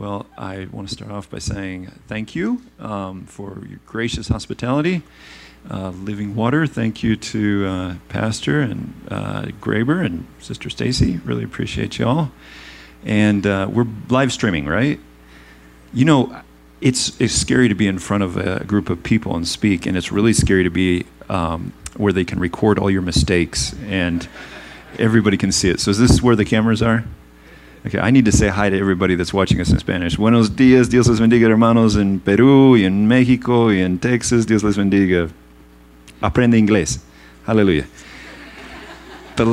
Well, I want to start off by saying thank you um, for your gracious hospitality. Uh, Living Water, thank you to uh, Pastor and uh, Graber and Sister Stacy. Really appreciate y'all. And uh, we're live streaming, right? You know, it's, it's scary to be in front of a group of people and speak, and it's really scary to be um, where they can record all your mistakes and everybody can see it. So, is this where the cameras are? Okay, I need to say hi to everybody that's watching us in Spanish. Buenos días, Dios les bendiga, hermanos, in Perú y en México y en Texas. Dios les bendiga. Aprende inglés. Hallelujah.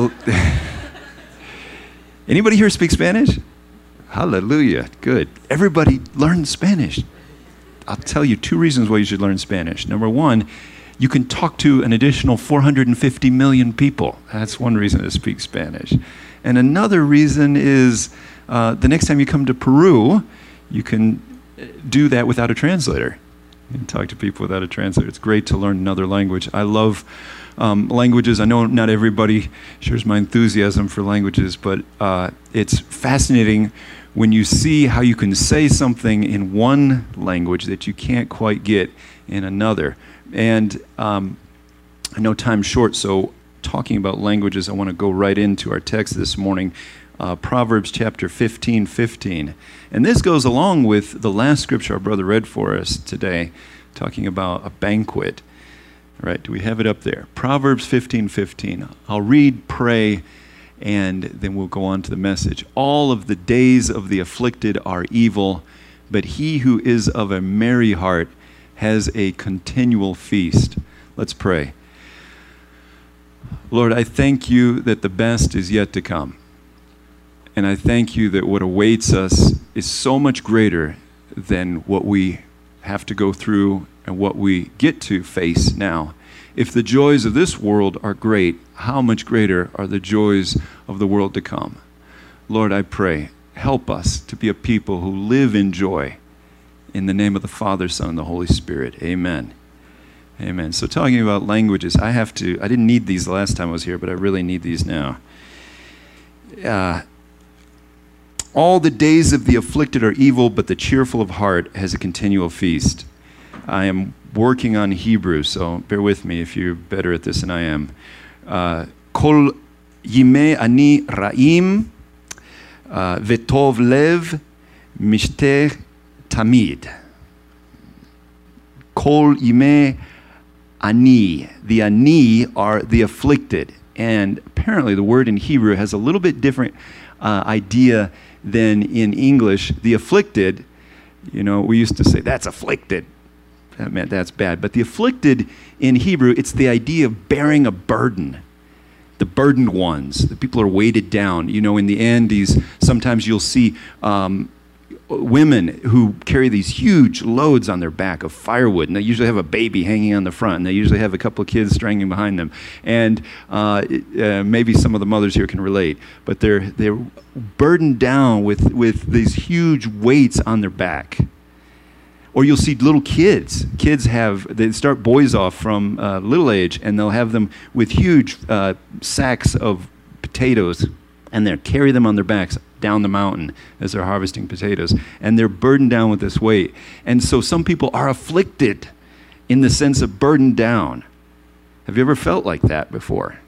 Anybody here speak Spanish? Hallelujah. Good. Everybody learn Spanish. I'll tell you two reasons why you should learn Spanish. Number one, you can talk to an additional 450 million people. That's one reason to speak Spanish. And another reason is uh, the next time you come to Peru, you can uh, do that without a translator. and talk to people without a translator. It's great to learn another language. I love um, languages. I know not everybody shares my enthusiasm for languages, but uh, it's fascinating when you see how you can say something in one language that you can't quite get in another. And um, I know time's short, so talking about languages, I want to go right into our text this morning. Uh, Proverbs chapter 15, 15. And this goes along with the last scripture our brother read for us today, talking about a banquet. All right, do we have it up there? Proverbs 15, 15. I'll read, pray, and then we'll go on to the message. All of the days of the afflicted are evil, but he who is of a merry heart has a continual feast. Let's pray. Lord, I thank you that the best is yet to come. And I thank you that what awaits us is so much greater than what we have to go through and what we get to face now. If the joys of this world are great, how much greater are the joys of the world to come? Lord, I pray, help us to be a people who live in joy. In the name of the Father, Son, and the Holy Spirit. Amen. Amen. So, talking about languages, I have to, I didn't need these the last time I was here, but I really need these now. Uh, all the days of the afflicted are evil, but the cheerful of heart has a continual feast. I am working on Hebrew, so bear with me if you're better at this than I am. Uh, Kol yime ani ra'im uh, vetov lev mishteh tamid. Kol yime ani. The ani are the afflicted. And apparently, the word in Hebrew has a little bit different uh, idea than in English. The afflicted, you know, we used to say, that's afflicted. That meant that's bad. But the afflicted in Hebrew, it's the idea of bearing a burden. The burdened ones, the people are weighted down. You know, in the Andes, sometimes you'll see um, women who carry these huge loads on their back of firewood, and they usually have a baby hanging on the front, and they usually have a couple of kids strangling behind them. And uh, uh, maybe some of the mothers here can relate, but they're they're burdened down with with these huge weights on their back. Or you'll see little kids. Kids have they start boys off from uh, little age, and they'll have them with huge uh, sacks of potatoes, and they carry them on their backs down the mountain as they're harvesting potatoes. And they're burdened down with this weight. And so some people are afflicted in the sense of burdened down. Have you ever felt like that before?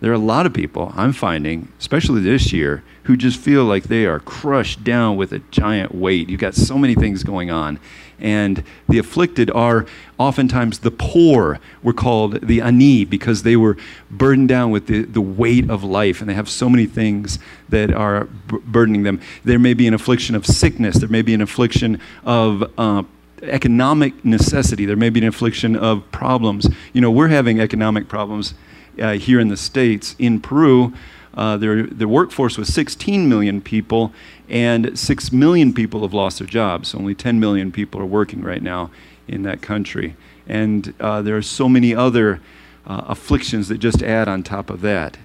There are a lot of people I'm finding, especially this year, who just feel like they are crushed down with a giant weight. You've got so many things going on. And the afflicted are oftentimes the poor, were called the ani, because they were burdened down with the, the weight of life. And they have so many things that are b- burdening them. There may be an affliction of sickness, there may be an affliction of. Uh, economic necessity. There may be an affliction of problems. You know, we're having economic problems uh, here in the States. In Peru, uh, their, their workforce was 16 million people, and 6 million people have lost their jobs. Only 10 million people are working right now in that country. And uh, there are so many other uh, afflictions that just add on top of that.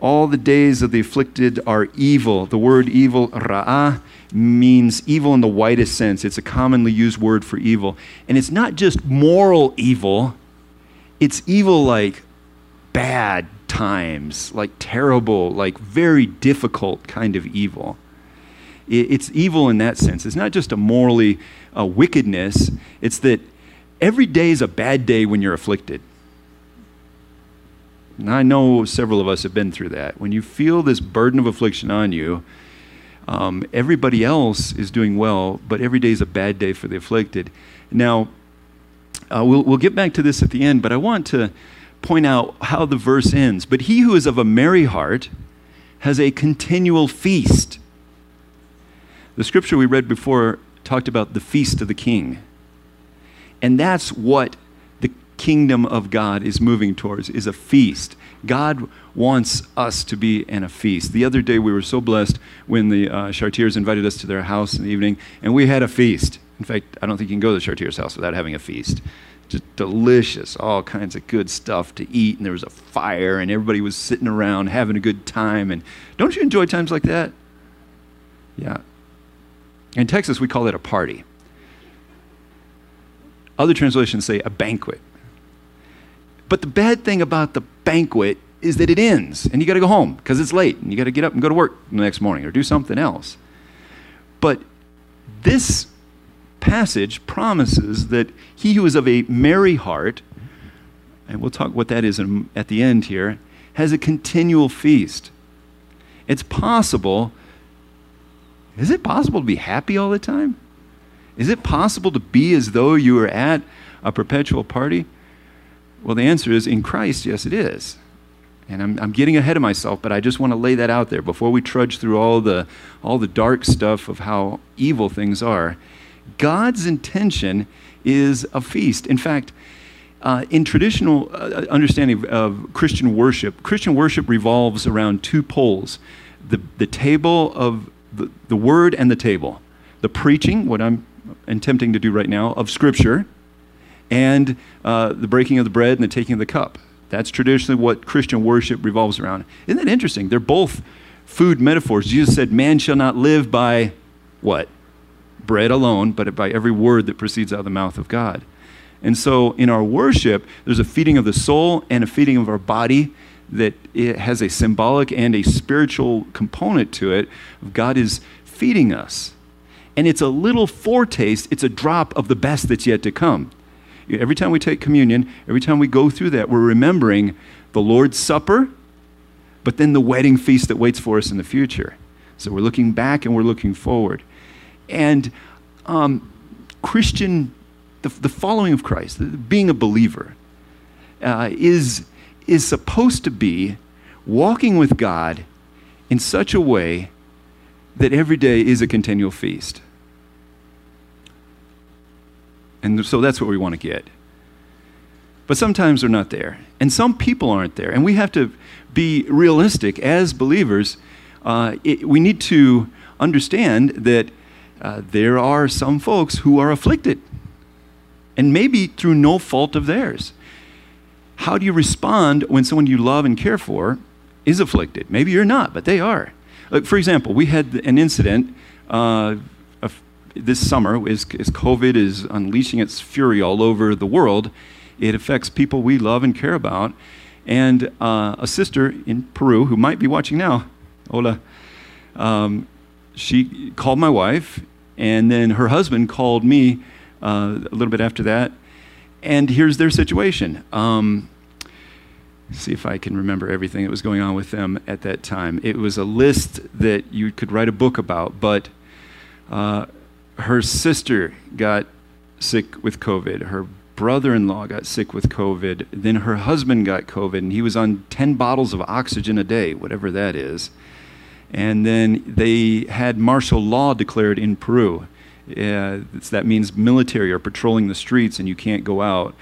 All the days of the afflicted are evil. The word evil, ra'ah, means evil in the widest sense. It's a commonly used word for evil. And it's not just moral evil, it's evil like bad times, like terrible, like very difficult kind of evil. it's evil in that sense. It's not just a morally a wickedness, it's that every day is a bad day when you're afflicted. And I know several of us have been through that. When you feel this burden of affliction on you, um, everybody else is doing well, but every day is a bad day for the afflicted. Now, uh, we'll, we'll get back to this at the end, but I want to point out how the verse ends. But he who is of a merry heart has a continual feast. The scripture we read before talked about the feast of the king. And that's what the kingdom of God is moving towards is a feast. God wants us to be in a feast. The other day we were so blessed when the uh, Chartiers invited us to their house in the evening and we had a feast. In fact, I don't think you can go to the Chartier's house without having a feast just delicious, all kinds of good stuff to eat. And there was a fire, and everybody was sitting around having a good time. And don't you enjoy times like that? Yeah. In Texas, we call it a party. Other translations say a banquet. But the bad thing about the banquet is that it ends, and you got to go home because it's late, and you got to get up and go to work the next morning or do something else. But this passage promises that he who is of a merry heart, and we'll talk what that is in, at the end here, has a continual feast. It's possible. Is it possible to be happy all the time? Is it possible to be as though you were at a perpetual party? Well, the answer is in Christ, yes, it is. And I'm, I'm getting ahead of myself, but I just want to lay that out there before we trudge through all the, all the dark stuff of how evil things are. God's intention is a feast. In fact, uh, in traditional uh, understanding of Christian worship, Christian worship revolves around two poles the, the table of the, the word and the table, the preaching, what I'm attempting to do right now, of Scripture, and uh, the breaking of the bread and the taking of the cup. That's traditionally what Christian worship revolves around. Isn't that interesting? They're both food metaphors. Jesus said, Man shall not live by what? Bread alone, but by every word that proceeds out of the mouth of God. And so in our worship, there's a feeding of the soul and a feeding of our body that it has a symbolic and a spiritual component to it. God is feeding us. And it's a little foretaste, it's a drop of the best that's yet to come. Every time we take communion, every time we go through that, we're remembering the Lord's Supper, but then the wedding feast that waits for us in the future. So we're looking back and we're looking forward. And um, Christian, the, the, following of Christ, being a believer, uh, is, is supposed to be walking with God in such a way that every day is a continual feast. And so that's what we want to get. But sometimes they're not there. And some people aren't there. And we have to be realistic as believers. Uh, it, we need to understand that uh, there are some folks who are afflicted, and maybe through no fault of theirs. How do you respond when someone you love and care for is afflicted? Maybe you're not, but they are. Like, for example, we had an incident uh, this summer as, as COVID is unleashing its fury all over the world. It affects people we love and care about. And uh, a sister in Peru who might be watching now, Hola, um, she called my wife and then her husband called me uh, a little bit after that. And here's their situation. Um, see if I can remember everything that was going on with them at that time. It was a list that you could write a book about, but uh, her sister got sick with COVID. Her brother in law got sick with COVID. Then her husband got COVID, and he was on 10 bottles of oxygen a day, whatever that is. And then they had martial law declared in Peru. Uh, that means military are patrolling the streets and you can't go out,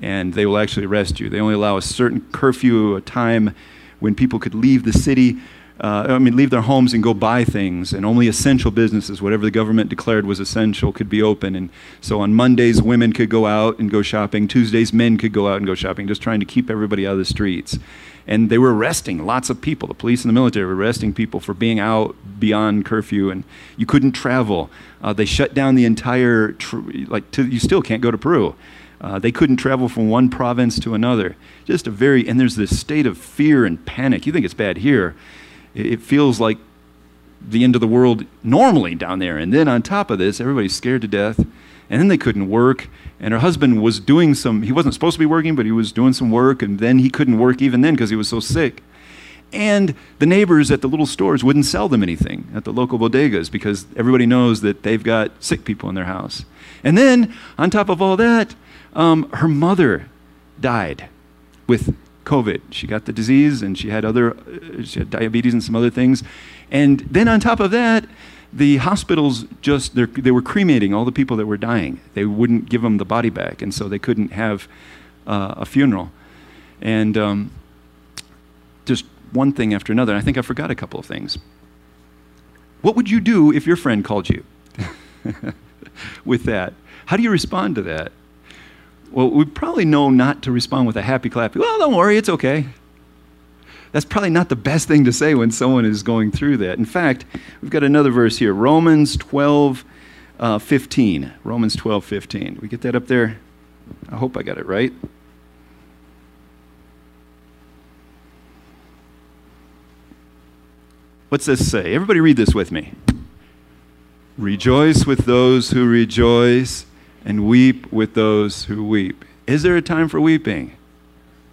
and they will actually arrest you. They only allow a certain curfew, a time when people could leave the city. Uh, I mean, leave their homes and go buy things, and only essential businesses, whatever the government declared was essential, could be open. And so on Mondays, women could go out and go shopping. Tuesdays, men could go out and go shopping, just trying to keep everybody out of the streets and they were arresting lots of people. The police and the military were arresting people for being out beyond curfew, and you couldn't travel. Uh, they shut down the entire, tr- like, to, you still can't go to Peru. Uh, they couldn't travel from one province to another. Just a very, and there's this state of fear and panic. You think it's bad here. It, it feels like the end of the world normally down there. And then on top of this, everybody's scared to death. And then they couldn't work. And her husband was doing some, he wasn't supposed to be working, but he was doing some work. And then he couldn't work even then because he was so sick. And the neighbors at the little stores wouldn't sell them anything at the local bodegas because everybody knows that they've got sick people in their house. And then, on top of all that, um, her mother died with COVID. She got the disease and she had other, uh, she had diabetes and some other things. And then on top of that, the hospitals just, they were cremating all the people that were dying. They wouldn't give them the body back, and so they couldn't have uh, a funeral. And um, just one thing after another. I think I forgot a couple of things. What would you do if your friend called you with that? How do you respond to that? Well, we probably know not to respond with a happy clappy. Well, don't worry, it's okay. That's probably not the best thing to say when someone is going through that. In fact, we've got another verse here Romans 12, uh, 15. Romans 12, 15. We get that up there? I hope I got it right. What's this say? Everybody read this with me. Rejoice with those who rejoice, and weep with those who weep. Is there a time for weeping?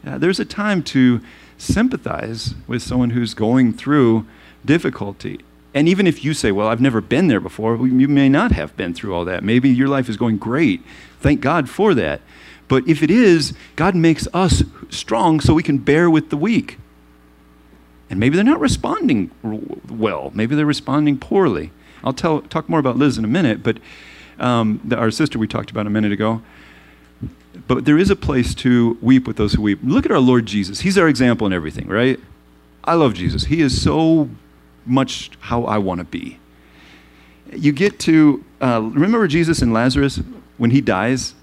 Yeah, there's a time to sympathize with someone who's going through difficulty. And even if you say, Well, I've never been there before, you may not have been through all that. Maybe your life is going great. Thank God for that. But if it is, God makes us strong so we can bear with the weak. And maybe they're not responding well. Maybe they're responding poorly. I'll tell, talk more about Liz in a minute, but um, the, our sister we talked about a minute ago. But there is a place to weep with those who weep. Look at our Lord Jesus. He's our example in everything, right? I love Jesus. He is so much how I want to be. You get to, uh, remember Jesus and Lazarus when he dies?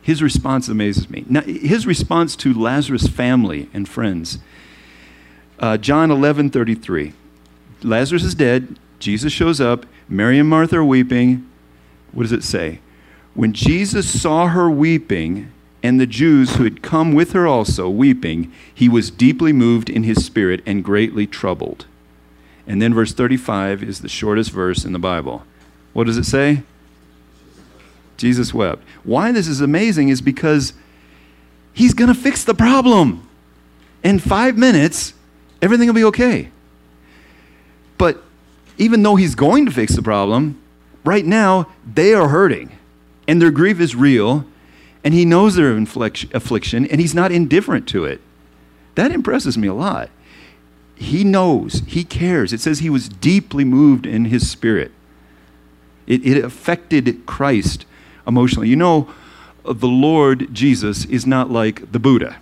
His response amazes me. Now, his response to Lazarus' family and friends uh, John 11 33. Lazarus is dead. Jesus shows up. Mary and Martha are weeping. What does it say? When Jesus saw her weeping, and the Jews who had come with her also weeping, he was deeply moved in his spirit and greatly troubled. And then verse 35 is the shortest verse in the Bible. What does it say? Jesus wept. Why this is amazing is because he's going to fix the problem. In five minutes, everything will be okay. But even though he's going to fix the problem, right now they are hurting and their grief is real and he knows their affliction and he's not indifferent to it. That impresses me a lot. He knows, he cares. It says he was deeply moved in his spirit. It, it affected Christ emotionally. You know, the Lord Jesus is not like the Buddha.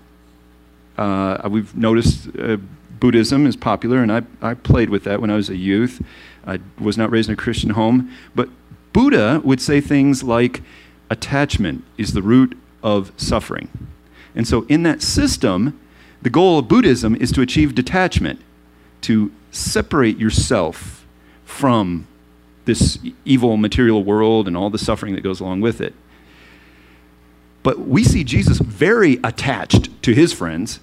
Uh, we've noticed uh, Buddhism is popular, and I, I played with that when I was a youth. I was not raised in a Christian home. But Buddha would say things like, attachment is the root of suffering. And so, in that system, the goal of Buddhism is to achieve detachment, to separate yourself from this evil material world and all the suffering that goes along with it. But we see Jesus very attached to his friends,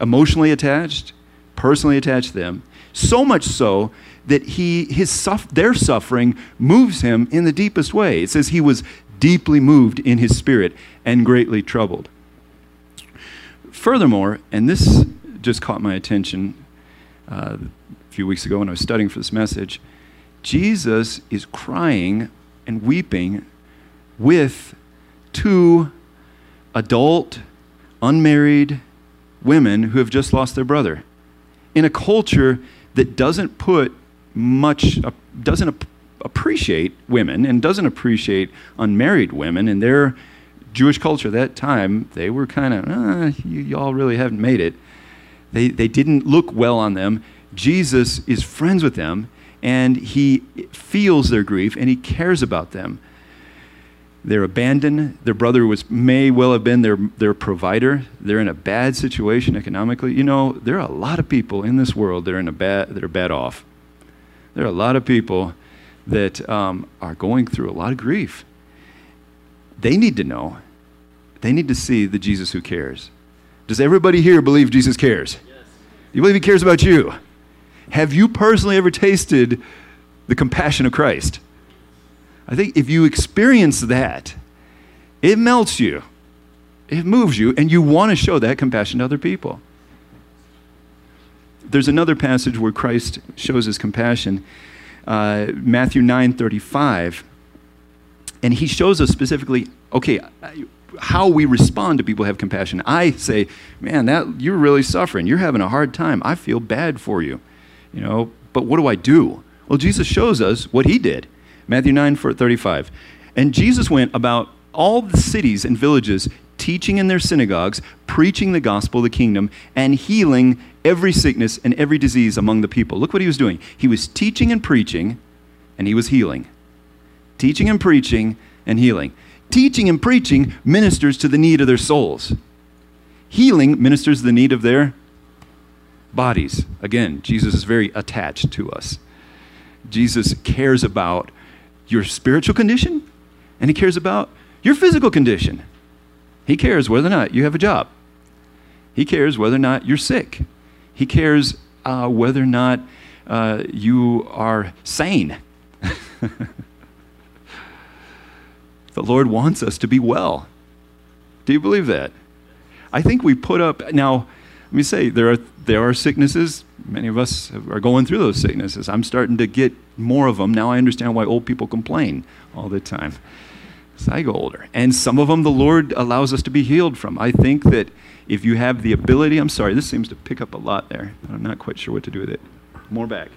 emotionally attached, personally attached to them, so much so that he, his their suffering moves him in the deepest way. It says he was deeply moved in his spirit and greatly troubled. Furthermore, and this just caught my attention uh, a few weeks ago when I was studying for this message, Jesus is crying and weeping with two adult, unmarried women who have just lost their brother in a culture that doesn't put much, uh, doesn't appreciate women and doesn't appreciate unmarried women in their Jewish culture at that time, they were kind of, ah, you, y'all really haven't made it. They, they didn't look well on them. Jesus is friends with them, and he feels their grief, and he cares about them. They're abandoned. Their brother was may well have been their, their provider. They're in a bad situation economically. You know, there are a lot of people in this world that are in a bad that are bad off. There are a lot of people that um, are going through a lot of grief. They need to know. They need to see the Jesus who cares. Does everybody here believe Jesus cares? Yes. You believe he cares about you? Have you personally ever tasted the compassion of Christ? I think if you experience that, it melts you, it moves you, and you want to show that compassion to other people. There's another passage where Christ shows his compassion, uh, Matthew 9 35. And he shows us specifically, okay, how we respond to people who have compassion. I say, man, that you're really suffering. You're having a hard time. I feel bad for you. You know, but what do I do? Well, Jesus shows us what he did. Matthew 9 35. And Jesus went about all the cities and villages, teaching in their synagogues, preaching the gospel of the kingdom, and healing every sickness and every disease among the people. Look what he was doing. He was teaching and preaching, and he was healing. Teaching and preaching and healing. Teaching and preaching ministers to the need of their souls. Healing ministers the need of their bodies. Again, Jesus is very attached to us. Jesus cares about your spiritual condition and he cares about your physical condition. He cares whether or not you have a job. He cares whether or not you're sick. He cares uh, whether or not uh, you are sane. the Lord wants us to be well. Do you believe that? I think we put up, now, let me say, there are, there are sicknesses. Many of us are going through those sicknesses. I'm starting to get more of them. Now I understand why old people complain all the time as I go older. And some of them the Lord allows us to be healed from. I think that if you have the ability, I'm sorry, this seems to pick up a lot there. I'm not quite sure what to do with it. More back.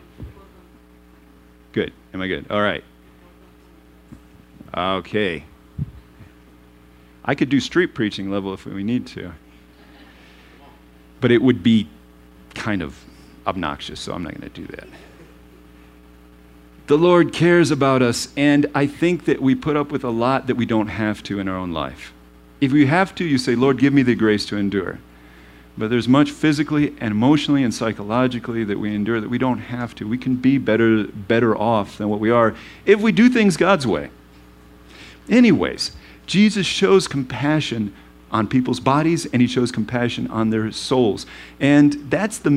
Good. Am I good? All right. Okay. I could do street preaching level if we need to. But it would be kind of obnoxious, so I'm not going to do that. The Lord cares about us, and I think that we put up with a lot that we don't have to in our own life. If you have to, you say, Lord, give me the grace to endure. But there's much physically and emotionally and psychologically that we endure that we don't have to. We can be better, better off than what we are if we do things God's way. Anyways, Jesus shows compassion on people's bodies and he shows compassion on their souls. And that's the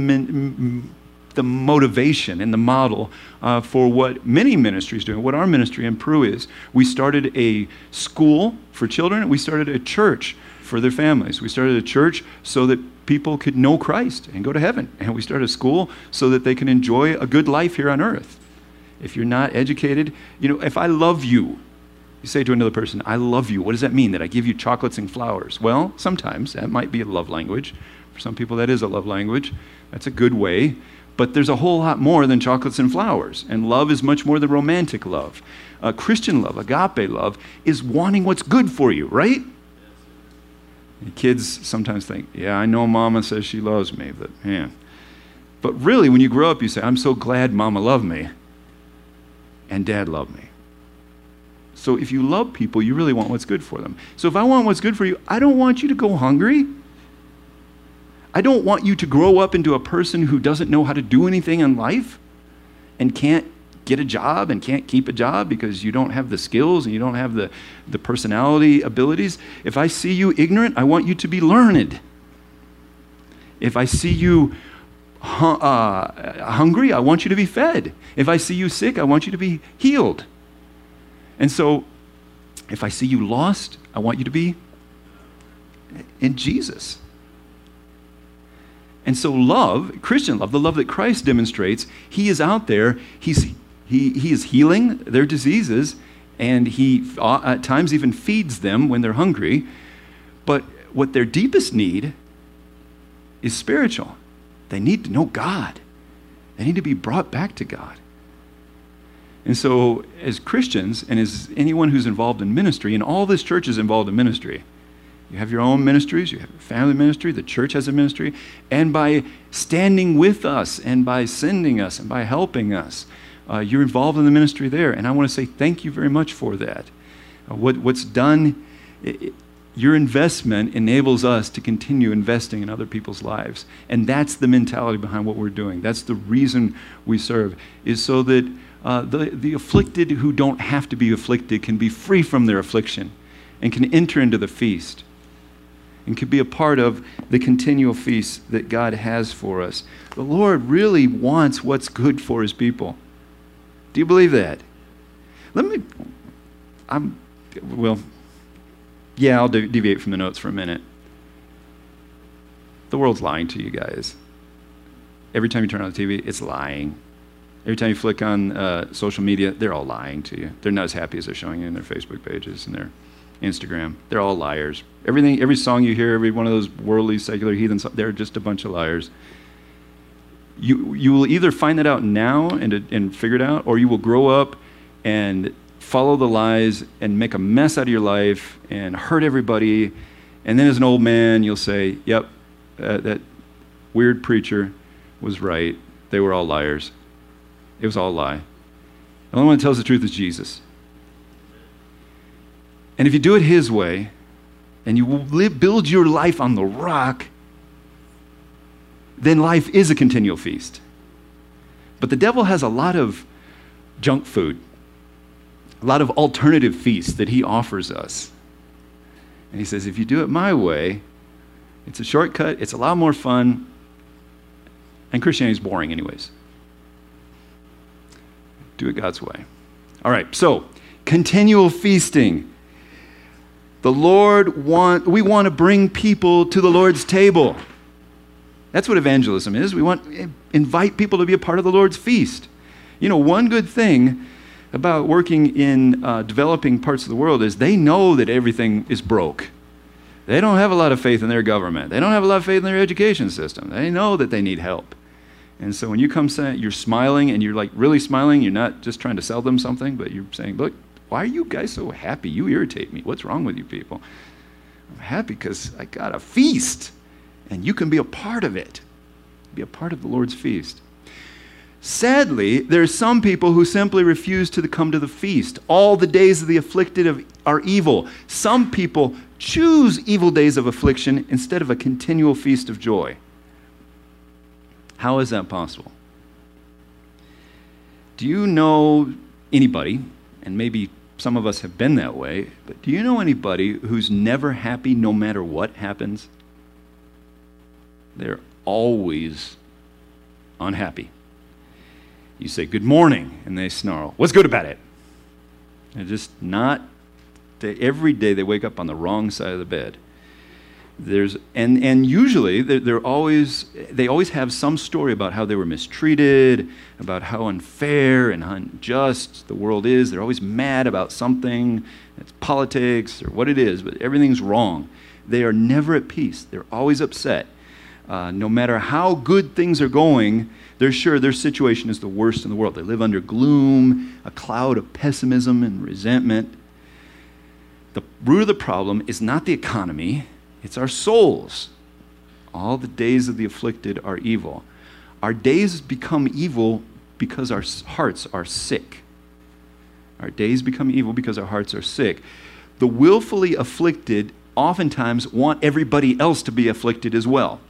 the motivation and the model uh, for what many ministries do, what our ministry in Peru is. We started a school for children, we started a church for their families. We started a church so that people could know Christ and go to heaven. And we started a school so that they can enjoy a good life here on earth. If you're not educated, you know, if I love you, you say to another person, I love you. What does that mean? That I give you chocolates and flowers? Well, sometimes that might be a love language. For some people, that is a love language. That's a good way. But there's a whole lot more than chocolates and flowers. And love is much more than romantic love. Uh, Christian love, agape love, is wanting what's good for you, right? And kids sometimes think, yeah, I know mama says she loves me, but man. But really, when you grow up, you say, I'm so glad mama loved me and dad loved me. So if you love people, you really want what's good for them. So if I want what's good for you, I don't want you to go hungry. I don't want you to grow up into a person who doesn't know how to do anything in life and can't get a job and can't keep a job because you don't have the skills and you don't have the, the personality abilities. If I see you ignorant, I want you to be learned. If I see you uh, hungry, I want you to be fed. If I see you sick, I want you to be healed. And so, if I see you lost, I want you to be in Jesus. And so, love, Christian love, the love that Christ demonstrates, he is out there, he's, he, he is healing their diseases, and he uh, at times even feeds them when they're hungry. But what their deepest need is spiritual. They need to know God, they need to be brought back to God. And so, as Christians, and as anyone who's involved in ministry, and all this church is involved in ministry, you have your own ministries, you have a family ministry, the church has a ministry, and by standing with us and by sending us and by helping us, uh, you're involved in the ministry there. And I want to say thank you very much for that. Uh, what, what's done, it, your investment enables us to continue investing in other people's lives. And that's the mentality behind what we're doing. That's the reason we serve, is so that uh, the, the afflicted who don't have to be afflicted can be free from their affliction and can enter into the feast. And could be a part of the continual feast that God has for us. The Lord really wants what's good for his people. Do you believe that? Let me, I'm, well, yeah, I'll deviate from the notes for a minute. The world's lying to you guys. Every time you turn on the TV, it's lying. Every time you flick on uh, social media, they're all lying to you. They're not as happy as they're showing you in their Facebook pages and their Instagram. They're all liars. Everything, every song you hear, every one of those worldly, secular heathen songs, they're just a bunch of liars. You, you will either find that out now and, and figure it out, or you will grow up and follow the lies and make a mess out of your life and hurt everybody. And then as an old man, you'll say, Yep, uh, that weird preacher was right. They were all liars. It was all a lie. The only one that tells the truth is Jesus. And if you do it His way, and you live, build your life on the rock, then life is a continual feast. But the devil has a lot of junk food, a lot of alternative feasts that he offers us. And he says, if you do it my way, it's a shortcut, it's a lot more fun, and Christianity is boring, anyways. Do it God's way. All right, so continual feasting. The Lord want we want to bring people to the Lord's table. That's what evangelism is. We want invite people to be a part of the Lord's feast. You know, one good thing about working in uh, developing parts of the world is they know that everything is broke. They don't have a lot of faith in their government. They don't have a lot of faith in their education system. They know that they need help. And so when you come you're smiling and you're like really smiling, you're not just trying to sell them something, but you're saying, look, why are you guys so happy? You irritate me. What's wrong with you people? I'm happy because I got a feast and you can be a part of it. Be a part of the Lord's feast. Sadly, there are some people who simply refuse to come to the feast. All the days of the afflicted are evil. Some people choose evil days of affliction instead of a continual feast of joy. How is that possible? Do you know anybody, and maybe some of us have been that way, but do you know anybody who's never happy no matter what happens? They're always unhappy. You say, Good morning, and they snarl, What's good about it? They're just not, they, every day they wake up on the wrong side of the bed there's and and usually they're, they're, always they always have some story about how they were mistreated about how unfair and unjust the world is. They're always mad about something it's politics or what it is but everything's wrong. They are never at peace. They're always upset. Uh, no matter how good things are going they're sure their situation is the worst in the world. They live under gloom a cloud of pessimism and resentment. The root of the problem is not the economy it's our souls. All the days of the afflicted are evil. Our days become evil because our hearts are sick. Our days become evil because our hearts are sick. The willfully afflicted oftentimes want everybody else to be afflicted as well.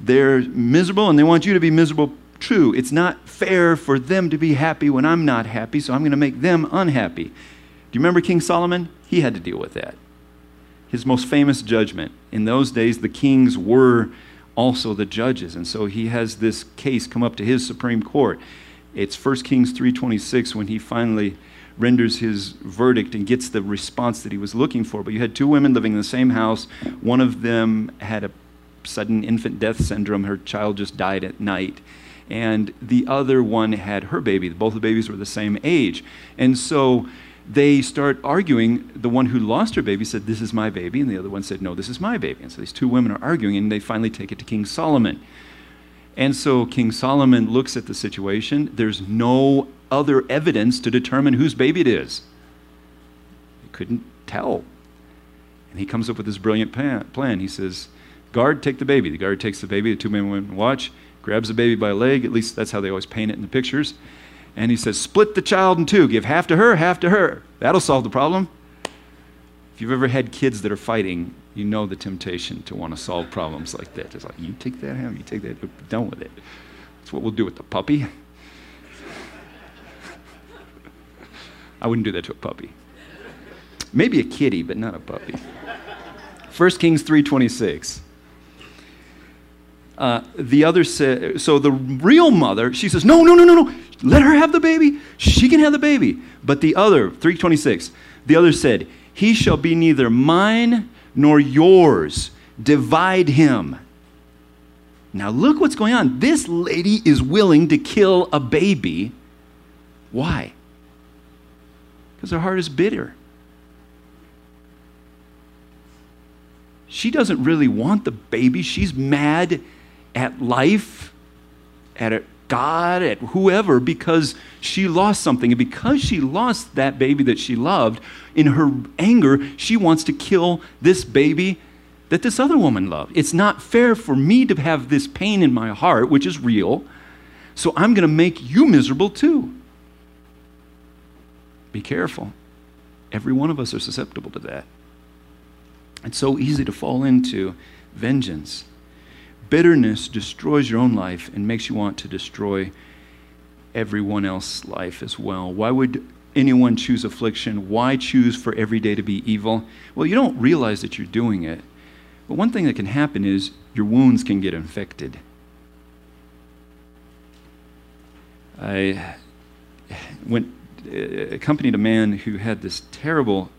They're miserable and they want you to be miserable. True, it's not fair for them to be happy when I'm not happy, so I'm going to make them unhappy. Do you remember King Solomon? He had to deal with that his most famous judgment. In those days, the kings were also the judges, and so he has this case come up to his Supreme Court. It's 1 Kings 3:26 when he finally renders his verdict and gets the response that he was looking for. But you had two women living in the same house. One of them had a sudden infant death syndrome. Her child just died at night. And the other one had her baby. Both the babies were the same age. And so they start arguing. The one who lost her baby said, This is my baby. And the other one said, No, this is my baby. And so these two women are arguing, and they finally take it to King Solomon. And so King Solomon looks at the situation. There's no other evidence to determine whose baby it is. He couldn't tell. And he comes up with this brilliant plan. He says, Guard, take the baby. The guard takes the baby. The two men watch, grabs the baby by a leg. At least that's how they always paint it in the pictures and he says, Split the child in two, give half to her, half to her. That'll solve the problem. If you've ever had kids that are fighting, you know the temptation to want to solve problems like that. It's like, you take that half, you take that, be done with it. That's what we'll do with the puppy. I wouldn't do that to a puppy. Maybe a kitty, but not a puppy. 1 Kings 3.26. Uh, the other said, so the real mother, she says, no, no, no, no, no, let her have the baby. She can have the baby. But the other, 326, the other said, he shall be neither mine nor yours. Divide him. Now look what's going on. This lady is willing to kill a baby. Why? Because her heart is bitter. She doesn't really want the baby. She's mad at life, at God, at whoever, because she lost something. And because she lost that baby that she loved, in her anger, she wants to kill this baby that this other woman loved. It's not fair for me to have this pain in my heart, which is real, so I'm going to make you miserable too. Be careful. Every one of us are susceptible to that. It's so easy to fall into vengeance. Bitterness destroys your own life and makes you want to destroy everyone else's life as well. Why would anyone choose affliction? Why choose for every day to be evil? Well, you don't realize that you're doing it. But one thing that can happen is your wounds can get infected. I went uh, accompanied a man who had this terrible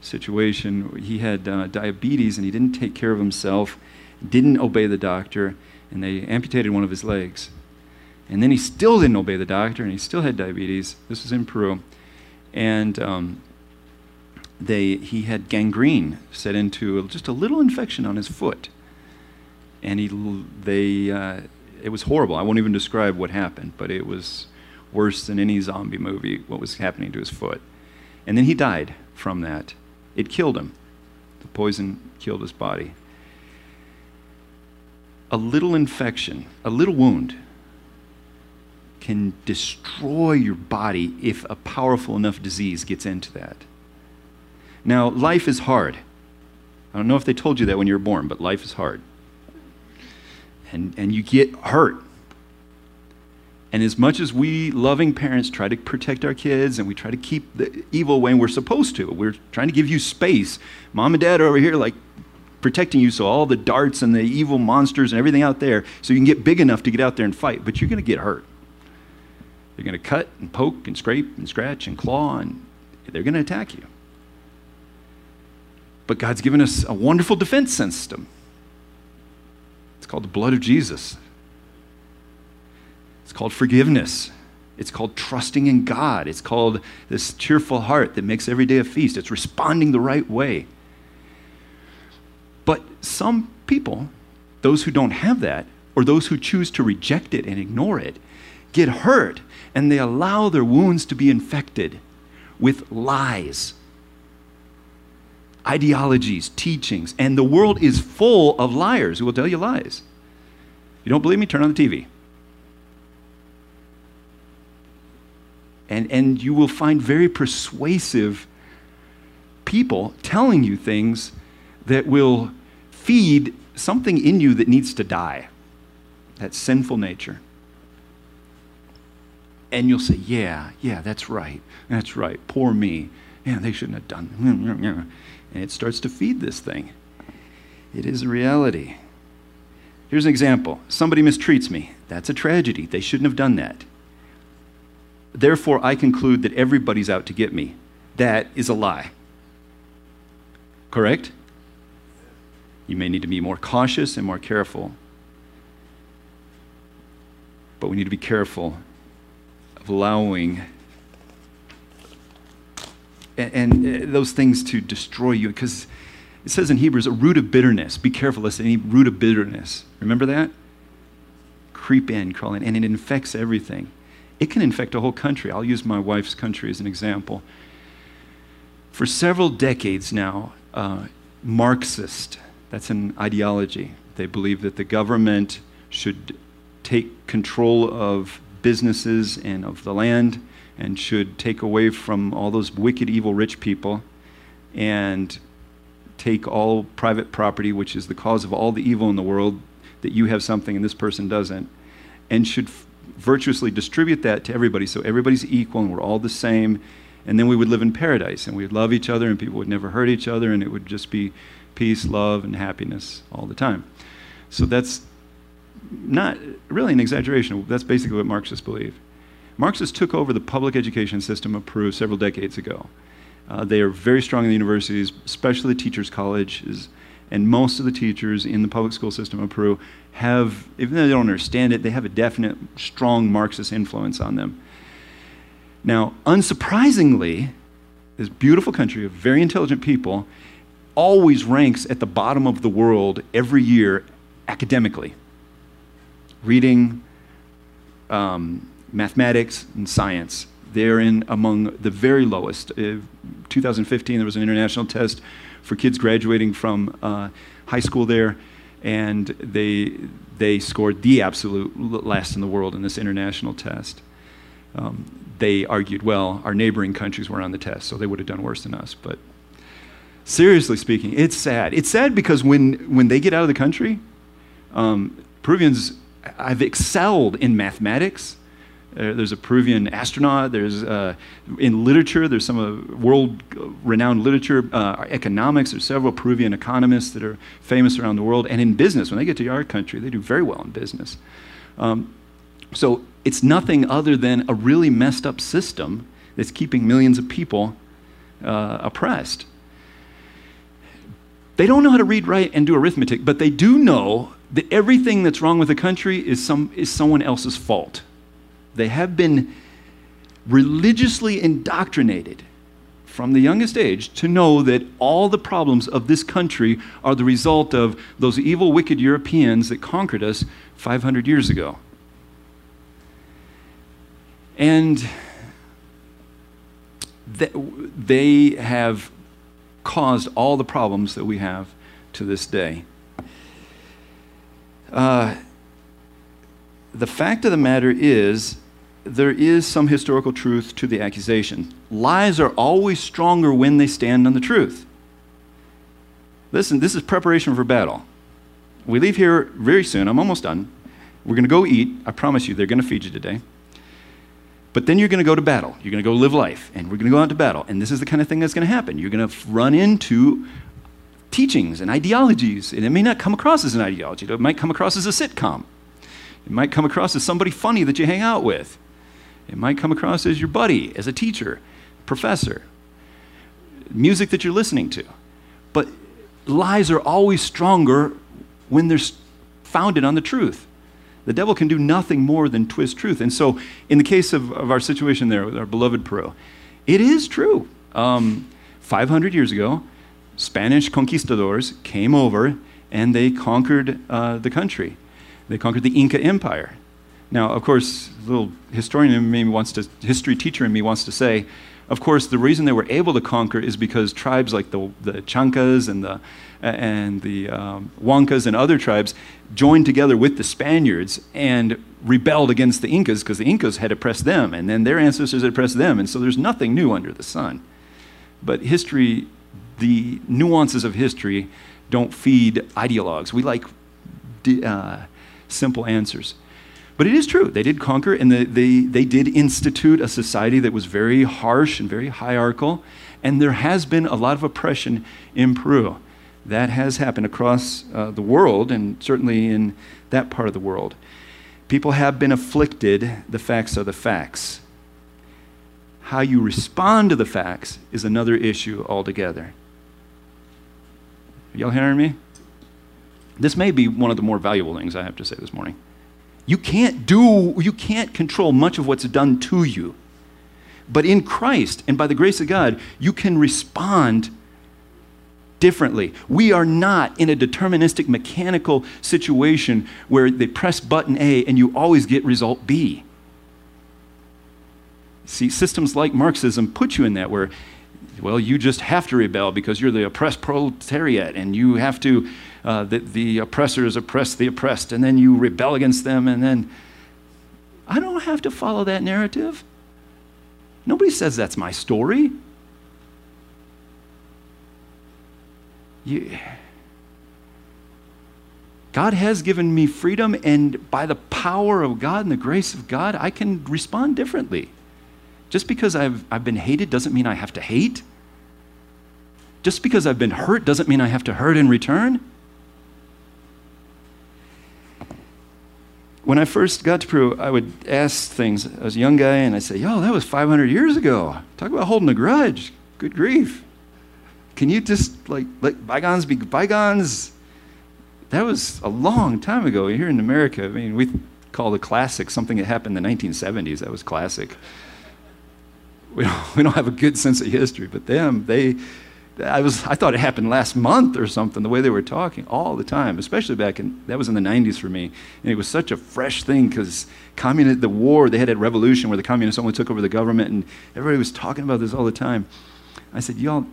situation. He had uh, diabetes and he didn't take care of himself, didn't obey the doctor, and they amputated one of his legs. And then he still didn't obey the doctor and he still had diabetes. This was in Peru. And um, they, he had gangrene set into just a little infection on his foot. And he, they, uh, it was horrible. I won't even describe what happened, but it was worse than any zombie movie, what was happening to his foot. And then he died from that. It killed him. The poison killed his body. A little infection, a little wound, can destroy your body if a powerful enough disease gets into that. Now, life is hard. I don't know if they told you that when you were born, but life is hard. And, and you get hurt. And as much as we loving parents try to protect our kids and we try to keep the evil away, we're supposed to, we're trying to give you space. Mom and dad are over here like protecting you so all the darts and the evil monsters and everything out there, so you can get big enough to get out there and fight, but you're going to get hurt. They're going to cut and poke and scrape and scratch and claw, and they're going to attack you. But God's given us a wonderful defense system. It's called the blood of Jesus. It's called forgiveness. It's called trusting in God. It's called this cheerful heart that makes every day a feast. It's responding the right way. But some people, those who don't have that, or those who choose to reject it and ignore it, get hurt and they allow their wounds to be infected with lies, ideologies, teachings. And the world is full of liars who will tell you lies. If you don't believe me, turn on the TV. And, and you will find very persuasive people telling you things that will feed something in you that needs to die that sinful nature. And you'll say, Yeah, yeah, that's right. That's right. Poor me. Yeah, they shouldn't have done. And it starts to feed this thing. It is a reality. Here's an example somebody mistreats me. That's a tragedy. They shouldn't have done that. Therefore, I conclude that everybody's out to get me. That is a lie. Correct? You may need to be more cautious and more careful. But we need to be careful of allowing and, and uh, those things to destroy you because it says in Hebrews a root of bitterness. Be careful lest any root of bitterness. Remember that? Creep in, crawl in, and it infects everything it can infect a whole country. I'll use my wife's country as an example. For several decades now, uh, Marxist, that's an ideology. They believe that the government should take control of businesses and of the land and should take away from all those wicked, evil, rich people and take all private property, which is the cause of all the evil in the world, that you have something and this person doesn't, and should virtuously distribute that to everybody so everybody's equal and we're all the same. And then we would live in paradise and we'd love each other and people would never hurt each other and it would just be peace, love, and happiness all the time. So that's not really an exaggeration. That's basically what Marxists believe. Marxists took over the public education system of Peru several decades ago. Uh, they are very strong in the universities, especially the teachers' colleges, and most of the teachers in the public school system of Peru have, even though they don't understand it, they have a definite, strong Marxist influence on them. Now, unsurprisingly, this beautiful country of very intelligent people always ranks at the bottom of the world every year academically. Reading, um, mathematics, and science. They're in among the very lowest. Uh, 2015, there was an international test for kids graduating from uh, high school there, and they, they scored the absolute last in the world in this international test. Um, they argued, well, our neighboring countries were on the test, so they would have done worse than us. But seriously speaking, it's sad. It's sad because when, when they get out of the country, um, Peruvians have excelled in mathematics. Uh, there's a Peruvian astronaut. There's uh, in literature. There's some uh, world-renowned literature, uh, economics. There's several Peruvian economists that are famous around the world. And in business, when they get to our country, they do very well in business. Um, so it's nothing other than a really messed up system that's keeping millions of people oppressed. They don't know how to read, write, and do arithmetic, but they do know that everything that's wrong with the country is, some, is someone else's fault. They have been religiously indoctrinated from the youngest age to know that all the problems of this country are the result of those evil, wicked Europeans that conquered us 500 years ago. And they have caused all the problems that we have to this day. Uh, the fact of the matter is, there is some historical truth to the accusation. Lies are always stronger when they stand on the truth. Listen, this is preparation for battle. We leave here very soon. I'm almost done. We're going to go eat. I promise you, they're going to feed you today. But then you're going to go to battle. You're going to go live life, and we're going to go out to battle. And this is the kind of thing that's going to happen. You're going to run into teachings and ideologies, and it may not come across as an ideology. It might come across as a sitcom. It might come across as somebody funny that you hang out with. It might come across as your buddy, as a teacher, professor, music that you're listening to. But lies are always stronger when they're founded on the truth. The devil can do nothing more than twist truth. And so, in the case of, of our situation there with our beloved Peru, it is true. Um, 500 years ago, Spanish conquistadors came over and they conquered uh, the country. They conquered the Inca Empire. Now, of course, a little historian in me wants to, history teacher in me wants to say, of course, the reason they were able to conquer is because tribes like the, the Chancas and the, and the um, Huancas and other tribes joined together with the Spaniards and rebelled against the Incas because the Incas had oppressed them, and then their ancestors had oppressed them, and so there's nothing new under the sun. But history, the nuances of history, don't feed ideologues. We like uh, simple answers. But it is true. They did conquer and they, they, they did institute a society that was very harsh and very hierarchical. And there has been a lot of oppression in Peru. That has happened across uh, the world and certainly in that part of the world. People have been afflicted. The facts are the facts. How you respond to the facts is another issue altogether. Y'all hearing me? This may be one of the more valuable things I have to say this morning. You can't do, you can't control much of what's done to you. But in Christ and by the grace of God, you can respond differently. We are not in a deterministic mechanical situation where they press button A and you always get result B. See, systems like Marxism put you in that where, well, you just have to rebel because you're the oppressed proletariat and you have to uh, that the oppressors oppress the oppressed, and then you rebel against them, and then I don't have to follow that narrative. Nobody says that's my story. You, God has given me freedom, and by the power of God and the grace of God, I can respond differently. Just because I've, I've been hated doesn't mean I have to hate. Just because I've been hurt doesn't mean I have to hurt in return. When I first got to Peru, I would ask things. I was a young guy, and I'd say, Yo, that was 500 years ago. Talk about holding a grudge. Good grief. Can you just, like, let bygones be bygones? That was a long time ago here in America. I mean, we call the classic something that happened in the 1970s. That was classic. We don't, we don't have a good sense of history, but them, they, I, was, I thought it happened last month or something, the way they were talking all the time, especially back in, that was in the 90s for me. And it was such a fresh thing because communist, the war, they had that revolution where the communists only took over the government and everybody was talking about this all the time. I said, y'all,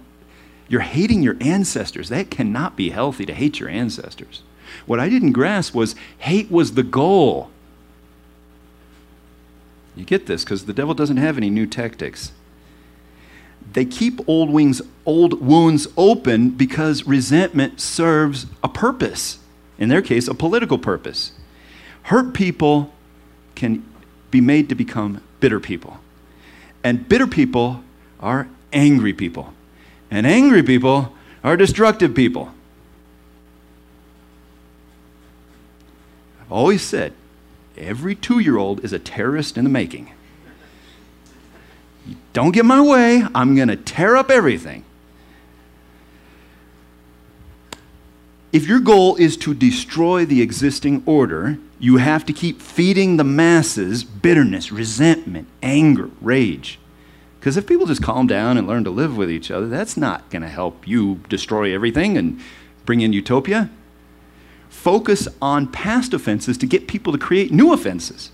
you're hating your ancestors. That cannot be healthy to hate your ancestors. What I didn't grasp was hate was the goal. You get this because the devil doesn't have any new tactics. They keep old wings, old wounds open because resentment serves a purpose. In their case, a political purpose. Hurt people can be made to become bitter people. And bitter people are angry people. And angry people are destructive people. I've always said every two year old is a terrorist in the making. Don't get my way, I'm going to tear up everything. If your goal is to destroy the existing order, you have to keep feeding the masses bitterness, resentment, anger, rage. Because if people just calm down and learn to live with each other, that's not going to help you destroy everything and bring in utopia. Focus on past offenses to get people to create new offenses.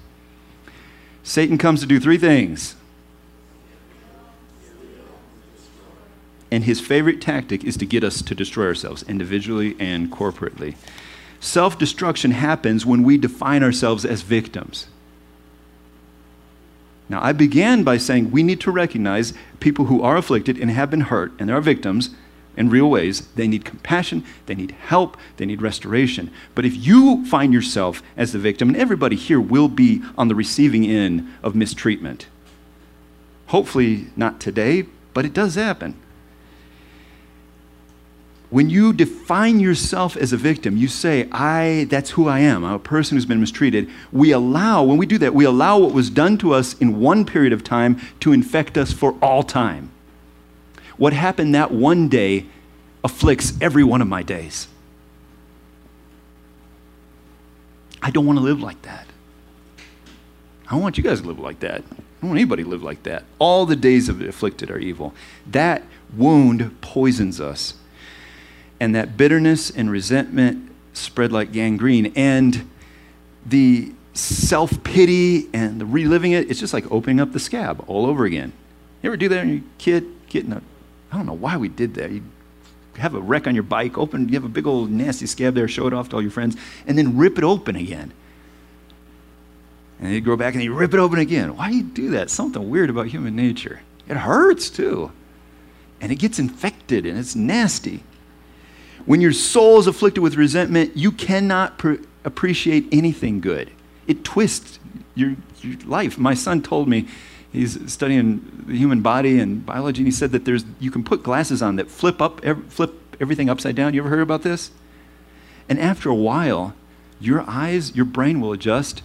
Satan comes to do three things And his favorite tactic is to get us to destroy ourselves individually and corporately. Self destruction happens when we define ourselves as victims. Now, I began by saying we need to recognize people who are afflicted and have been hurt, and are victims in real ways. They need compassion, they need help, they need restoration. But if you find yourself as the victim, and everybody here will be on the receiving end of mistreatment, hopefully not today, but it does happen. When you define yourself as a victim, you say, I, that's who I am. I'm a person who's been mistreated. We allow, when we do that, we allow what was done to us in one period of time to infect us for all time. What happened that one day afflicts every one of my days. I don't want to live like that. I don't want you guys to live like that. I don't want anybody to live like that. All the days of the afflicted are evil. That wound poisons us and that bitterness and resentment spread like gangrene. And the self pity and the reliving it, it's just like opening up the scab all over again. You ever do that when you're a kid? Getting a, I don't know why we did that. You have a wreck on your bike, open, you have a big old nasty scab there, show it off to all your friends, and then rip it open again. And you go back and you rip it open again. Why do you do that? Something weird about human nature. It hurts too. And it gets infected and it's nasty. When your soul is afflicted with resentment, you cannot pr- appreciate anything good. It twists your, your life. My son told me, he's studying the human body and biology, and he said that there's, you can put glasses on that flip, up, flip everything upside down. You ever heard about this? And after a while, your eyes, your brain will adjust,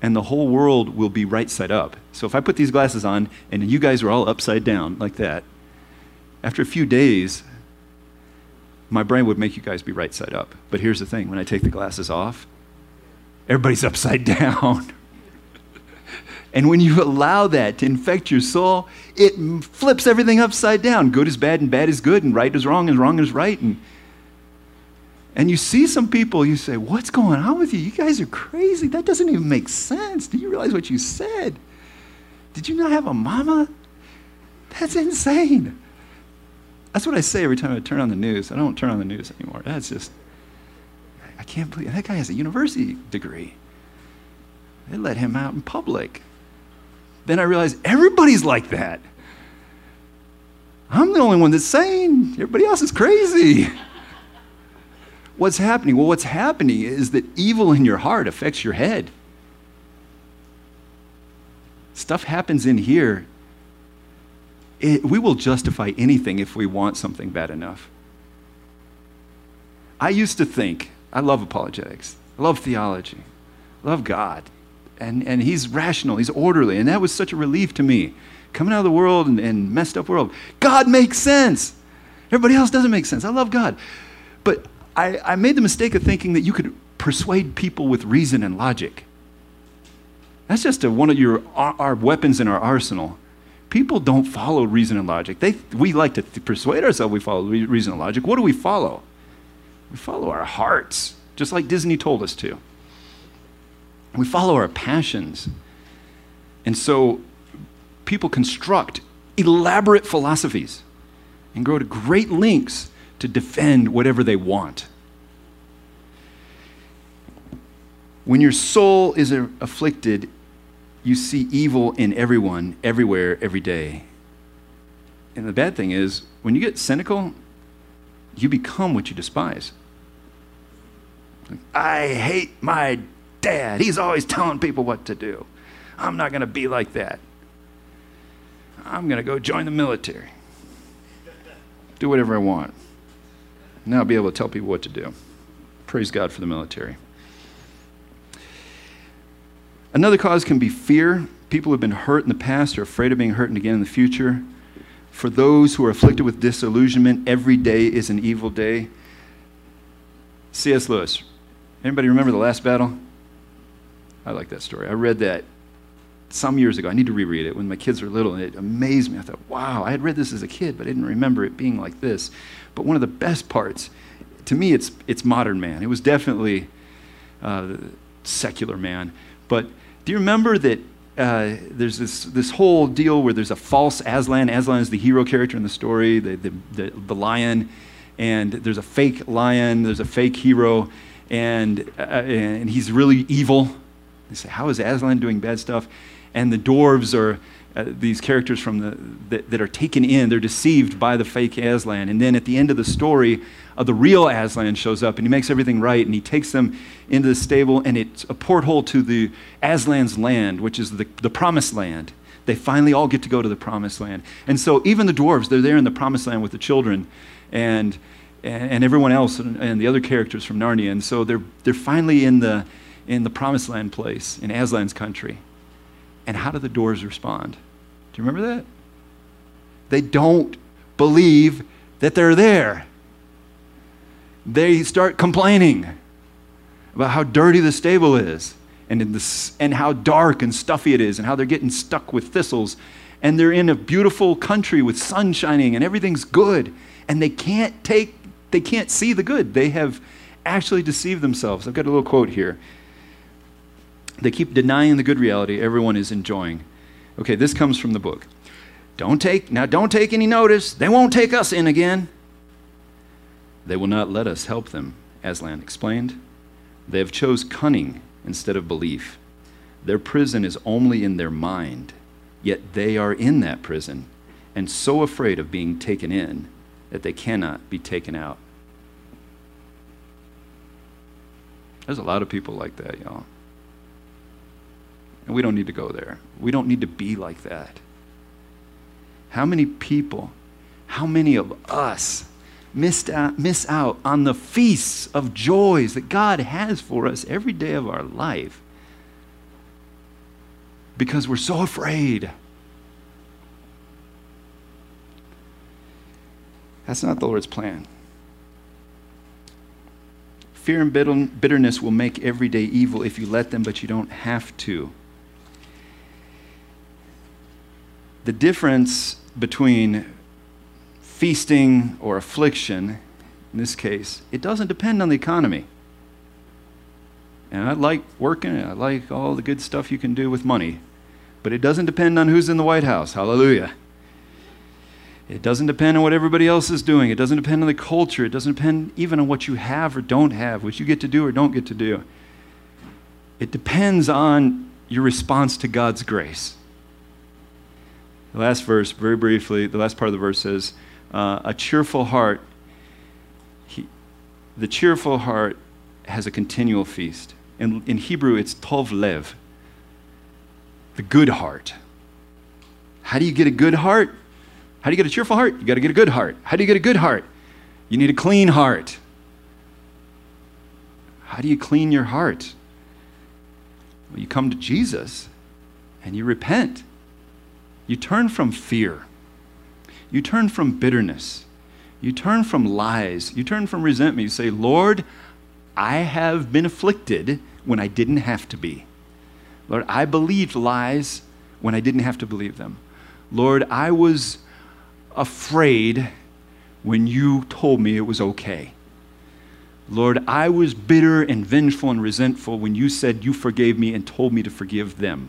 and the whole world will be right side up. So if I put these glasses on and you guys are all upside down like that, after a few days, my brain would make you guys be right side up. But here's the thing when I take the glasses off, everybody's upside down. and when you allow that to infect your soul, it flips everything upside down. Good is bad and bad is good, and right is wrong and wrong is right. And, and you see some people, you say, What's going on with you? You guys are crazy. That doesn't even make sense. Do you realize what you said? Did you not have a mama? That's insane. That's what I say every time I turn on the news. I don't turn on the news anymore. That's just, I can't believe that guy has a university degree. They let him out in public. Then I realized everybody's like that. I'm the only one that's sane. Everybody else is crazy. what's happening? Well, what's happening is that evil in your heart affects your head. Stuff happens in here it, we will justify anything if we want something bad enough. I used to think, I love apologetics, I love theology, I love God. And, and he's rational, he's orderly. And that was such a relief to me. Coming out of the world and, and messed up world, God makes sense. Everybody else doesn't make sense. I love God. But I, I made the mistake of thinking that you could persuade people with reason and logic. That's just a, one of your, our, our weapons in our arsenal people don't follow reason and logic. They, we like to th- persuade ourselves we follow reason and logic. What do we follow? We follow our hearts, just like Disney told us to. We follow our passions. And so people construct elaborate philosophies and go to great lengths to defend whatever they want. When your soul is afflicted, you see evil in everyone, everywhere, every day. And the bad thing is, when you get cynical, you become what you despise. I hate my dad. He's always telling people what to do. I'm not going to be like that. I'm going to go join the military. Do whatever I want. Now I'll be able to tell people what to do. Praise God for the military. Another cause can be fear. People who have been hurt in the past are afraid of being hurt again in the future. For those who are afflicted with disillusionment, every day is an evil day. C.S. Lewis. Anybody remember the last battle? I like that story. I read that some years ago. I need to reread it when my kids were little, and it amazed me. I thought, wow, I had read this as a kid, but I didn't remember it being like this. But one of the best parts, to me, it's, it's modern man. It was definitely uh, secular man. But do you remember that uh, there's this, this whole deal where there's a false Aslan? Aslan is the hero character in the story, the, the, the, the lion, and there's a fake lion, there's a fake hero, and, uh, and he's really evil. They say, How is Aslan doing bad stuff? And the dwarves are uh, these characters from the, that, that, are taken in, they're deceived by the fake Aslan. And then at the end of the story, uh, the real Aslan shows up and he makes everything right and he takes them into the stable and it's a porthole to the Aslan's land, which is the, the promised land. They finally all get to go to the promised land. And so even the dwarves, they're there in the promised land with the children and, and, and everyone else and, and the other characters from Narnia. And so they're, they're finally in the, in the promised land place, in Aslan's country. And how do the dwarves respond? Do you remember that? They don't believe that they're there. They start complaining about how dirty the stable is and, the, and how dark and stuffy it is and how they're getting stuck with thistles. And they're in a beautiful country with sun shining and everything's good. And they can't take, they can't see the good. They have actually deceived themselves. I've got a little quote here. They keep denying the good reality everyone is enjoying. Okay, this comes from the book. Don't take, now don't take any notice. They won't take us in again. They will not let us help them, Aslan explained. They have chose cunning instead of belief. Their prison is only in their mind, yet they are in that prison and so afraid of being taken in that they cannot be taken out. There's a lot of people like that, y'all. And we don't need to go there. We don't need to be like that. How many people, how many of us missed out, miss out on the feasts of joys that God has for us every day of our life because we're so afraid? That's not the Lord's plan. Fear and bitterness will make everyday evil if you let them, but you don't have to. the difference between feasting or affliction, in this case, it doesn't depend on the economy. And I like working, I like all the good stuff you can do with money, but it doesn't depend on who's in the White House. Hallelujah. It doesn't depend on what everybody else is doing. It doesn't depend on the culture. It doesn't depend even on what you have or don't have, what you get to do or don't get to do. It depends on your response to God's grace. The last verse, very briefly, the last part of the verse says, uh, A cheerful heart, he, the cheerful heart has a continual feast. In, in Hebrew, it's tov lev, the good heart. How do you get a good heart? How do you get a cheerful heart? You got to get a good heart. How do you get a good heart? You need a clean heart. How do you clean your heart? Well, you come to Jesus and you repent. You turn from fear. You turn from bitterness. You turn from lies. You turn from resentment. You say, Lord, I have been afflicted when I didn't have to be. Lord, I believed lies when I didn't have to believe them. Lord, I was afraid when you told me it was okay. Lord, I was bitter and vengeful and resentful when you said you forgave me and told me to forgive them.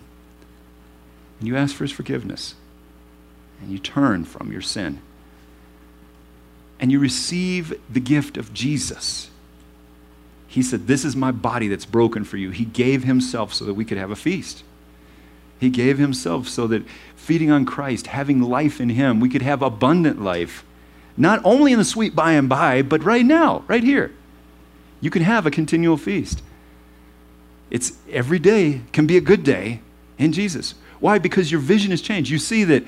And you ask for his forgiveness. And you turn from your sin. And you receive the gift of Jesus. He said, This is my body that's broken for you. He gave himself so that we could have a feast. He gave himself so that feeding on Christ, having life in him, we could have abundant life. Not only in the sweet by and by, but right now, right here. You can have a continual feast. It's every day can be a good day in Jesus. Why? Because your vision has changed. You see that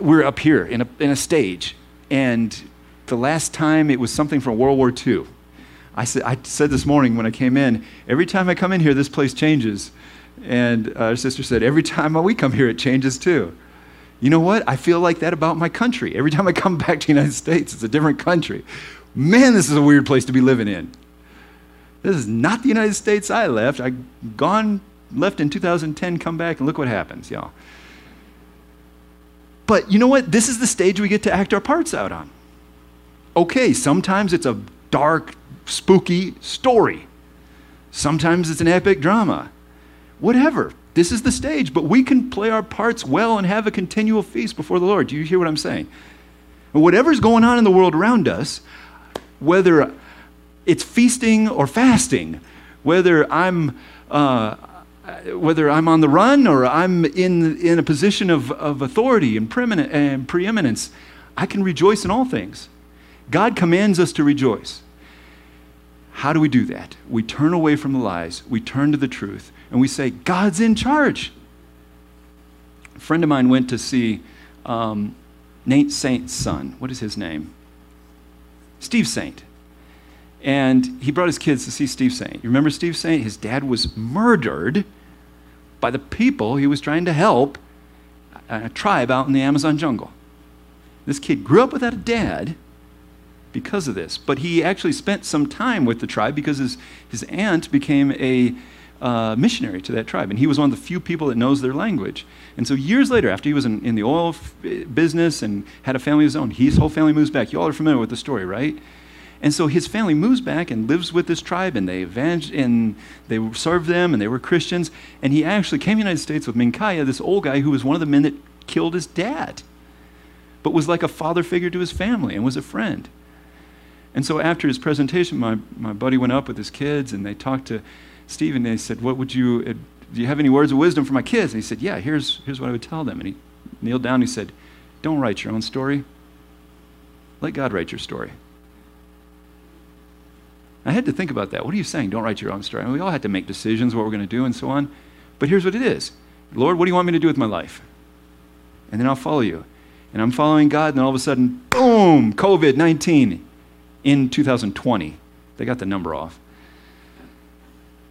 we're up here in a, in a stage, and the last time it was something from World War II. I said, I said this morning when I came in, every time I come in here, this place changes. And our sister said, Every time we come here, it changes too. You know what? I feel like that about my country. Every time I come back to the United States, it's a different country. Man, this is a weird place to be living in. This is not the United States I left. I gone left in 2010, come back, and look what happens, y'all. But you know what? This is the stage we get to act our parts out on. Okay, sometimes it's a dark, spooky story. Sometimes it's an epic drama whatever. This is the stage, but we can play our parts well and have a continual feast before the Lord. Do you hear what I'm saying? Whatever's going on in the world around us, whether it's feasting or fasting, whether I'm uh, whether I'm on the run or I'm in, in a position of, of authority and, and preeminence, I can rejoice in all things. God commands us to rejoice. How do we do that? We turn away from the lies, we turn to the truth, and we say, God's in charge. A friend of mine went to see um, Nate Saint's son. What is his name? Steve Saint. And he brought his kids to see Steve Saint. You remember Steve Saint? His dad was murdered by the people he was trying to help, a tribe out in the Amazon jungle. This kid grew up without a dad because of this. But he actually spent some time with the tribe because his, his aunt became a uh, missionary to that tribe. And he was one of the few people that knows their language. And so years later, after he was in, in the oil f- business and had a family of his own, his whole family moves back. You all are familiar with the story, right? And so his family moves back and lives with this tribe, and they and they serve them, and they were Christians. And he actually came to the United States with Mincaye, this old guy who was one of the men that killed his dad, but was like a father figure to his family and was a friend. And so after his presentation, my, my buddy went up with his kids and they talked to Steve and they said, What would you, uh, do you have any words of wisdom for my kids? And he said, Yeah, here's, here's what I would tell them. And he kneeled down and he said, Don't write your own story. Let God write your story. I had to think about that. What are you saying? Don't write your own story. I mean, we all had to make decisions, what we're going to do, and so on. But here's what it is Lord, what do you want me to do with my life? And then I'll follow you. And I'm following God, and all of a sudden, boom, COVID 19 in 2020. They got the number off.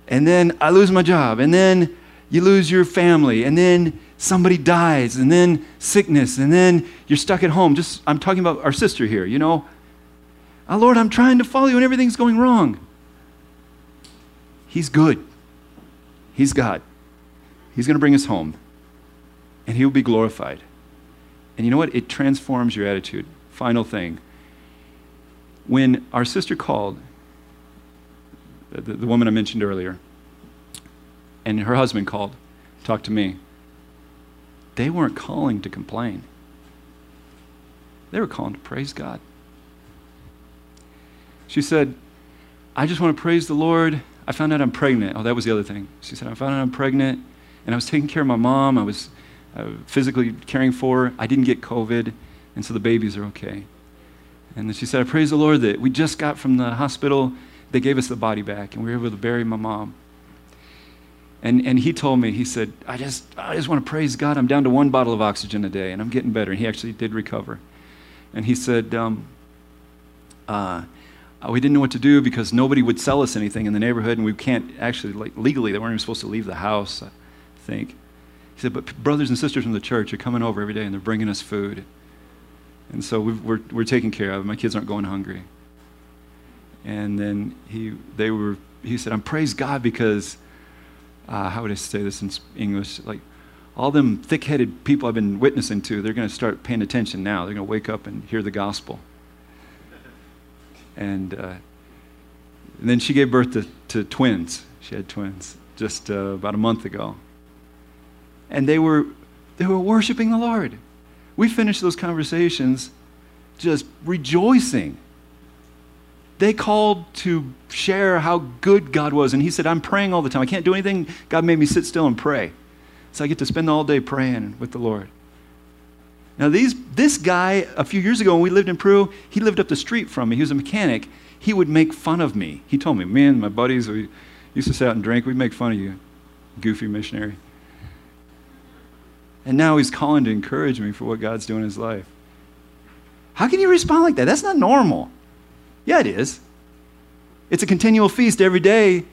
And then I lose my job. And then you lose your family. And then somebody dies. And then sickness. And then you're stuck at home. Just, I'm talking about our sister here, you know. Oh, Lord, I'm trying to follow you and everything's going wrong. He's good. He's God. He's going to bring us home. And He will be glorified. And you know what? It transforms your attitude. Final thing when our sister called, the, the woman I mentioned earlier, and her husband called, talked to me, they weren't calling to complain. They were calling to praise God. She said, I just want to praise the Lord. I found out I'm pregnant. Oh, that was the other thing. She said, I found out I'm pregnant, and I was taking care of my mom. I was uh, physically caring for her. I didn't get COVID, and so the babies are okay. And then she said, I praise the Lord that we just got from the hospital. They gave us the body back, and we were able to bury my mom. And, and he told me, he said, I just, I just want to praise God. I'm down to one bottle of oxygen a day, and I'm getting better. And he actually did recover. And he said, um, uh, we didn't know what to do because nobody would sell us anything in the neighborhood, and we can't actually, like, legally, they weren't even supposed to leave the house, I think. He said, but brothers and sisters from the church are coming over every day, and they're bringing us food. And so we are we're taken care of. My kids aren't going hungry. And then he, they were, he said, I'm praise God because uh, how would I say this in English? Like, all them thick headed people I've been witnessing to, they're going to start paying attention now. They're going to wake up and hear the gospel. And, uh, and then she gave birth to, to twins. She had twins just uh, about a month ago. And they were, they were worshiping the Lord. We finished those conversations just rejoicing they called to share how good God was. And he said, I'm praying all the time. I can't do anything. God made me sit still and pray. So I get to spend all day praying with the Lord. Now, these, this guy, a few years ago when we lived in Peru, he lived up the street from me. He was a mechanic. He would make fun of me. He told me, man, my buddies, we used to sit out and drink. We'd make fun of you, goofy missionary. And now he's calling to encourage me for what God's doing in his life. How can you respond like that? That's not normal. Yeah, it is. It's a continual feast every day. If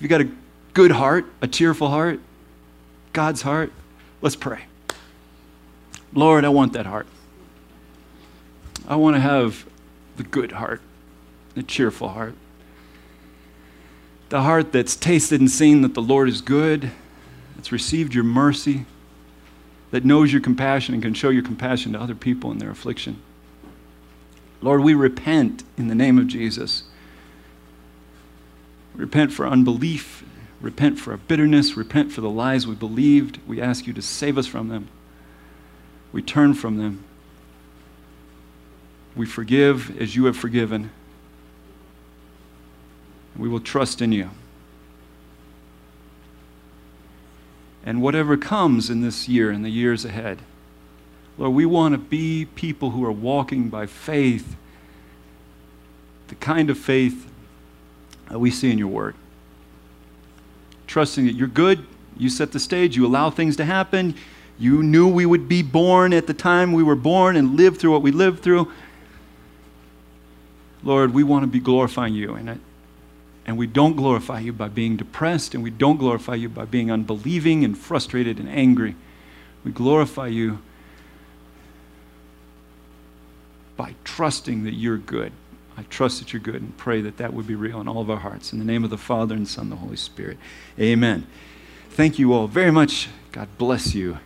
you got a good heart, a cheerful heart, God's heart, let's pray. Lord, I want that heart. I want to have the good heart, the cheerful heart. The heart that's tasted and seen that the Lord is good, that's received your mercy, that knows your compassion and can show your compassion to other people in their affliction. Lord, we repent in the name of Jesus. Repent for unbelief, repent for our bitterness, repent for the lies we believed. We ask you to save us from them. We turn from them. We forgive as you have forgiven. We will trust in you. And whatever comes in this year and the years ahead, Lord, we want to be people who are walking by faith, the kind of faith that we see in your word. Trusting that you're good, you set the stage, you allow things to happen. You knew we would be born at the time we were born and live through what we lived through. Lord, we want to be glorifying you it. And we don't glorify you by being depressed, and we don't glorify you by being unbelieving and frustrated and angry. We glorify you by trusting that you're good. I trust that you're good and pray that that would be real in all of our hearts. In the name of the Father and Son and the Holy Spirit. Amen. Thank you all very much. God bless you.